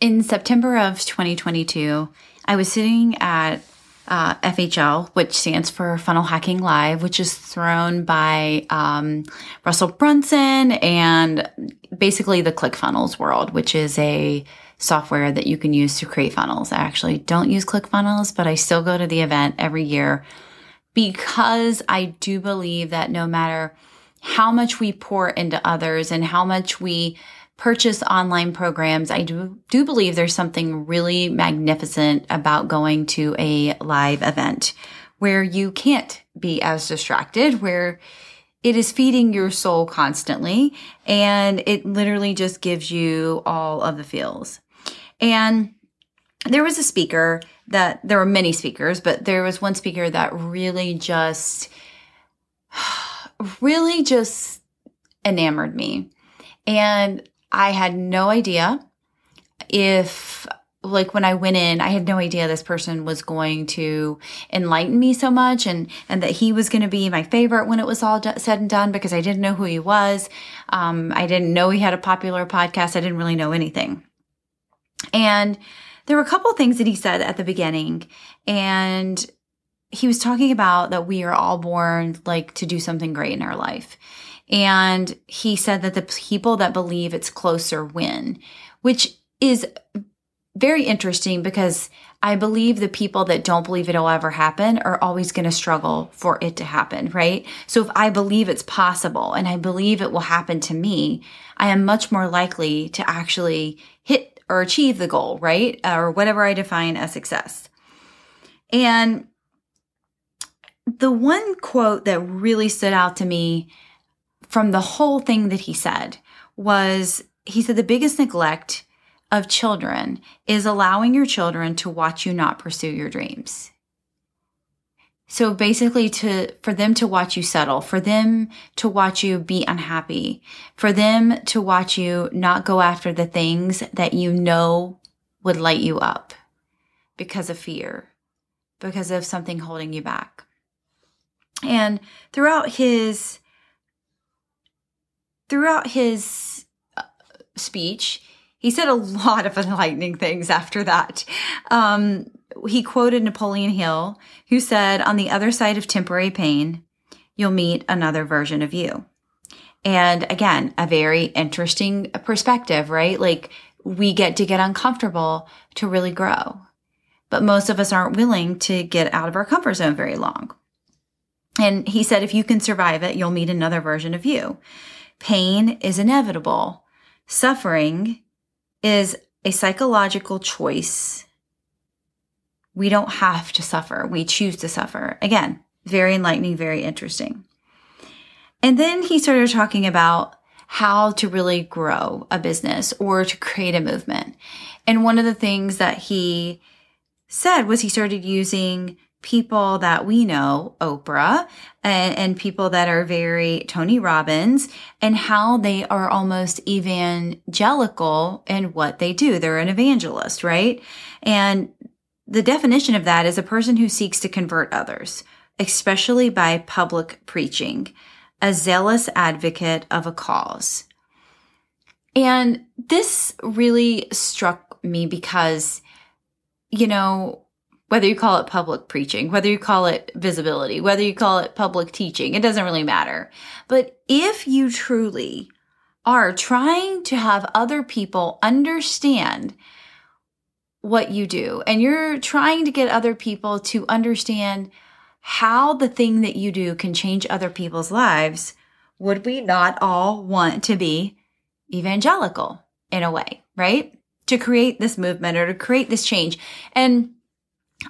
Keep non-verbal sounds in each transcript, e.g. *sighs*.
in September of 2022, I was sitting at uh, FHL, which stands for Funnel Hacking Live, which is thrown by um, Russell Brunson and basically the ClickFunnels world, which is a software that you can use to create funnels. I actually don't use ClickFunnels, but I still go to the event every year because I do believe that no matter how much we pour into others and how much we purchase online programs, I do, do believe there's something really magnificent about going to a live event where you can't be as distracted, where it is feeding your soul constantly and it literally just gives you all of the feels. And there was a speaker that there were many speakers, but there was one speaker that really just, *sighs* really just enamored me. And I had no idea if like when I went in, I had no idea this person was going to enlighten me so much and, and that he was going to be my favorite when it was all said and done because I didn't know who he was. Um, I didn't know he had a popular podcast. I didn't really know anything. And there were a couple things that he said at the beginning and he was talking about that we are all born like to do something great in our life. And he said that the people that believe it's closer win, which is very interesting because I believe the people that don't believe it'll ever happen are always going to struggle for it to happen, right? So if I believe it's possible and I believe it will happen to me, I am much more likely to actually hit or achieve the goal, right? Or whatever I define as success. And the one quote that really stood out to me from the whole thing that he said was he said the biggest neglect of children is allowing your children to watch you not pursue your dreams. So basically to for them to watch you settle, for them to watch you be unhappy, for them to watch you not go after the things that you know would light you up because of fear, because of something holding you back. And throughout his throughout his uh, speech, he said a lot of *laughs* enlightening things after that. Um, he quoted Napoleon Hill, who said, On the other side of temporary pain, you'll meet another version of you. And again, a very interesting perspective, right? Like we get to get uncomfortable to really grow. But most of us aren't willing to get out of our comfort zone very long. And he said, if you can survive it, you'll meet another version of you. Pain is inevitable. Suffering is a psychological choice. We don't have to suffer. We choose to suffer. Again, very enlightening, very interesting. And then he started talking about how to really grow a business or to create a movement. And one of the things that he said was he started using people that we know, Oprah, and, and, people that are very Tony Robbins, and how they are almost evangelical in what they do. They're an evangelist, right? And the definition of that is a person who seeks to convert others, especially by public preaching, a zealous advocate of a cause. And this really struck me because, you know, whether you call it public preaching, whether you call it visibility, whether you call it public teaching, it doesn't really matter. But if you truly are trying to have other people understand what you do and you're trying to get other people to understand how the thing that you do can change other people's lives, would we not all want to be evangelical in a way, right? To create this movement or to create this change. And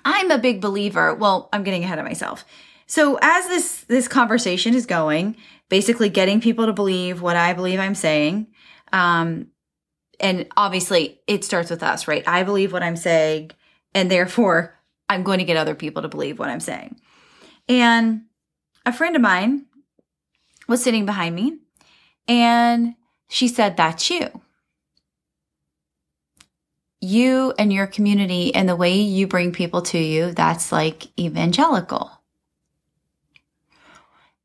I'm a big believer. Well, I'm getting ahead of myself. So as this this conversation is going, basically getting people to believe what I believe I'm saying, um, and obviously it starts with us, right? I believe what I'm saying, and therefore I'm going to get other people to believe what I'm saying. And a friend of mine was sitting behind me, and she said, "That's you." You and your community and the way you bring people to you, that's like evangelical.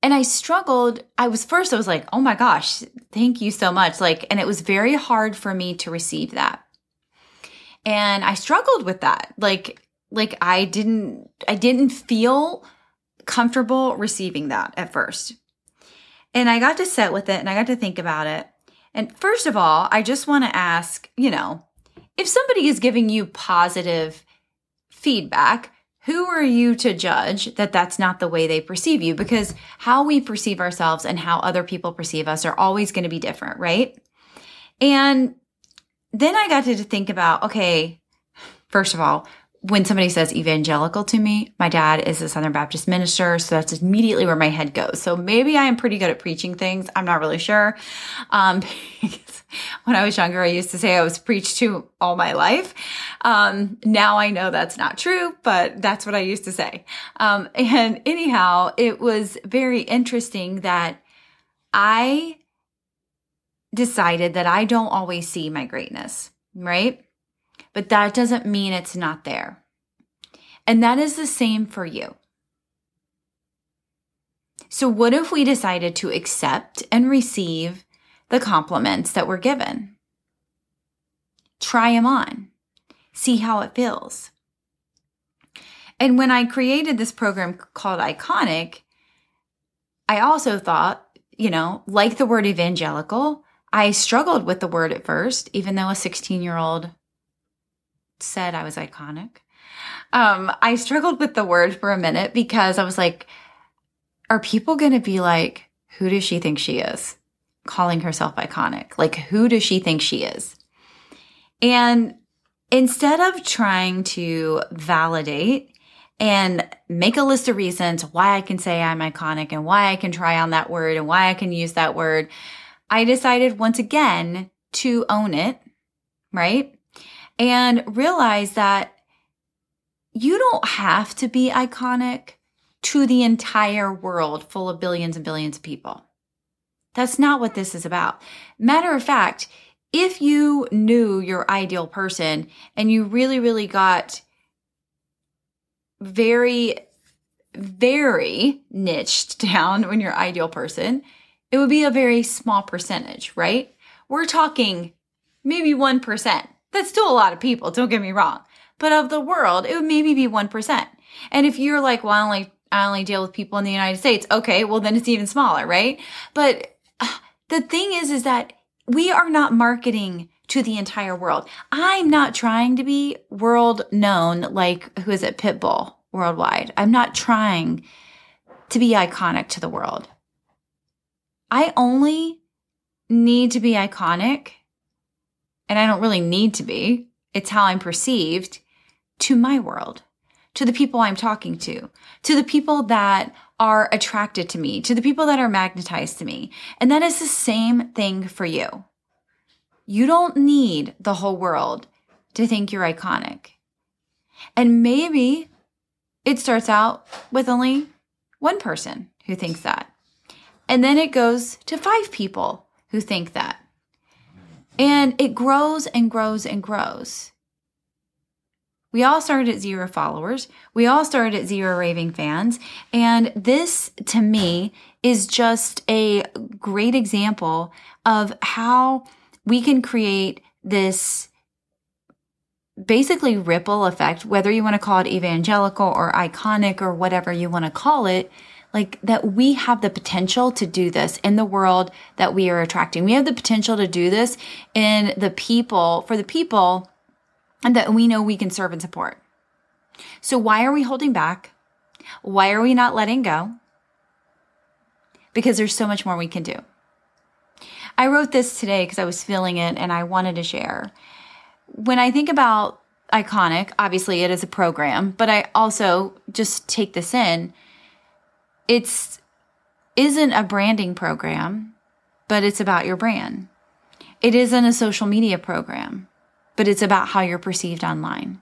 And I struggled. I was first, I was like, oh my gosh, thank you so much. Like, and it was very hard for me to receive that. And I struggled with that. Like, like I didn't, I didn't feel comfortable receiving that at first. And I got to sit with it and I got to think about it. And first of all, I just want to ask, you know, if somebody is giving you positive feedback, who are you to judge that that's not the way they perceive you? Because how we perceive ourselves and how other people perceive us are always going to be different, right? And then I got to think about, okay, first of all, when somebody says evangelical to me, my dad is a Southern Baptist minister, so that's immediately where my head goes. So maybe I am pretty good at preaching things. I'm not really sure. Um, *laughs* when I was younger, I used to say I was preached to all my life. Um, now I know that's not true, but that's what I used to say. Um, and anyhow, it was very interesting that I decided that I don't always see my greatness, right? But that doesn't mean it's not there. And that is the same for you. So, what if we decided to accept and receive the compliments that we're given? Try them on, see how it feels. And when I created this program called Iconic, I also thought, you know, like the word evangelical, I struggled with the word at first, even though a 16 year old said I was iconic. Um, I struggled with the word for a minute because I was like, are people going to be like, who does she think she is? Calling herself iconic. Like, who does she think she is? And instead of trying to validate and make a list of reasons why I can say I'm iconic and why I can try on that word and why I can use that word, I decided once again to own it, right? And realize that you don't have to be iconic to the entire world full of billions and billions of people. That's not what this is about. Matter of fact, if you knew your ideal person and you really, really got very, very niched *laughs* down when your ideal person, it would be a very small percentage, right? We're talking maybe 1%. That's still a lot of people, don't get me wrong. But of the world, it would maybe be 1%. And if you're like, well, I only, I only deal with people in the United States, okay, well, then it's even smaller, right? But uh, the thing is, is that we are not marketing to the entire world. I'm not trying to be world known like, who is it, Pitbull worldwide. I'm not trying to be iconic to the world. I only need to be iconic and I don't really need to be. It's how I'm perceived to my world, to the people I'm talking to, to the people that are attracted to me, to the people that are magnetized to me. And that is the same thing for you. You don't need the whole world to think you're iconic. And maybe it starts out with only one person who thinks that. And then it goes to five people who think that. And it grows and grows and grows. We all started at zero followers. We all started at zero raving fans. And this, to me, is just a great example of how we can create this basically ripple effect, whether you want to call it evangelical or iconic or whatever you want to call it like that we have the potential to do this in the world that we are attracting. We have the potential to do this in the people, for the people and that we know we can serve and support. So why are we holding back? Why are we not letting go? Because there's so much more we can do. I wrote this today because I was feeling it and I wanted to share. When I think about Iconic, obviously it is a program, but I also just take this in it's isn't a branding program, but it's about your brand. It isn't a social media program, but it's about how you're perceived online.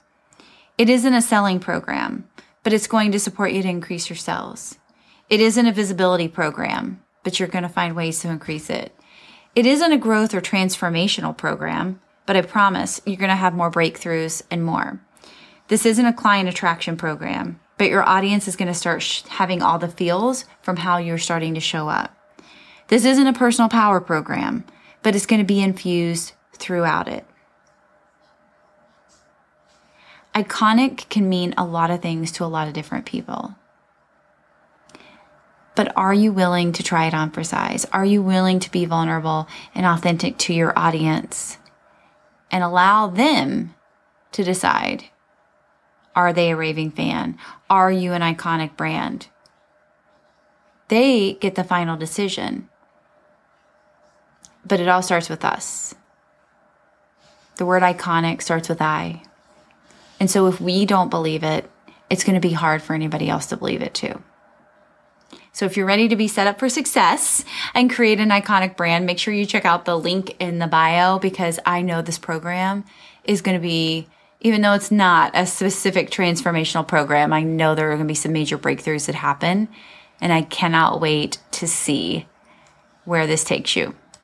It isn't a selling program, but it's going to support you to increase your sales. It isn't a visibility program, but you're going to find ways to increase it. It isn't a growth or transformational program, but I promise you're going to have more breakthroughs and more. This isn't a client attraction program, but your audience is going to start sh- having all the feels from how you're starting to show up. This isn't a personal power program, but it's going to be infused throughout it. iconic can mean a lot of things to a lot of different people. But are you willing to try it on for size? Are you willing to be vulnerable and authentic to your audience and allow them to decide are they a raving fan? Are you an iconic brand? They get the final decision. But it all starts with us. The word iconic starts with I. And so if we don't believe it, it's going to be hard for anybody else to believe it too. So if you're ready to be set up for success and create an iconic brand, make sure you check out the link in the bio because I know this program is going to be, even though it's not a specific transformational program, I know there are going to be some major breakthroughs that happen. And I cannot wait to see where this takes you.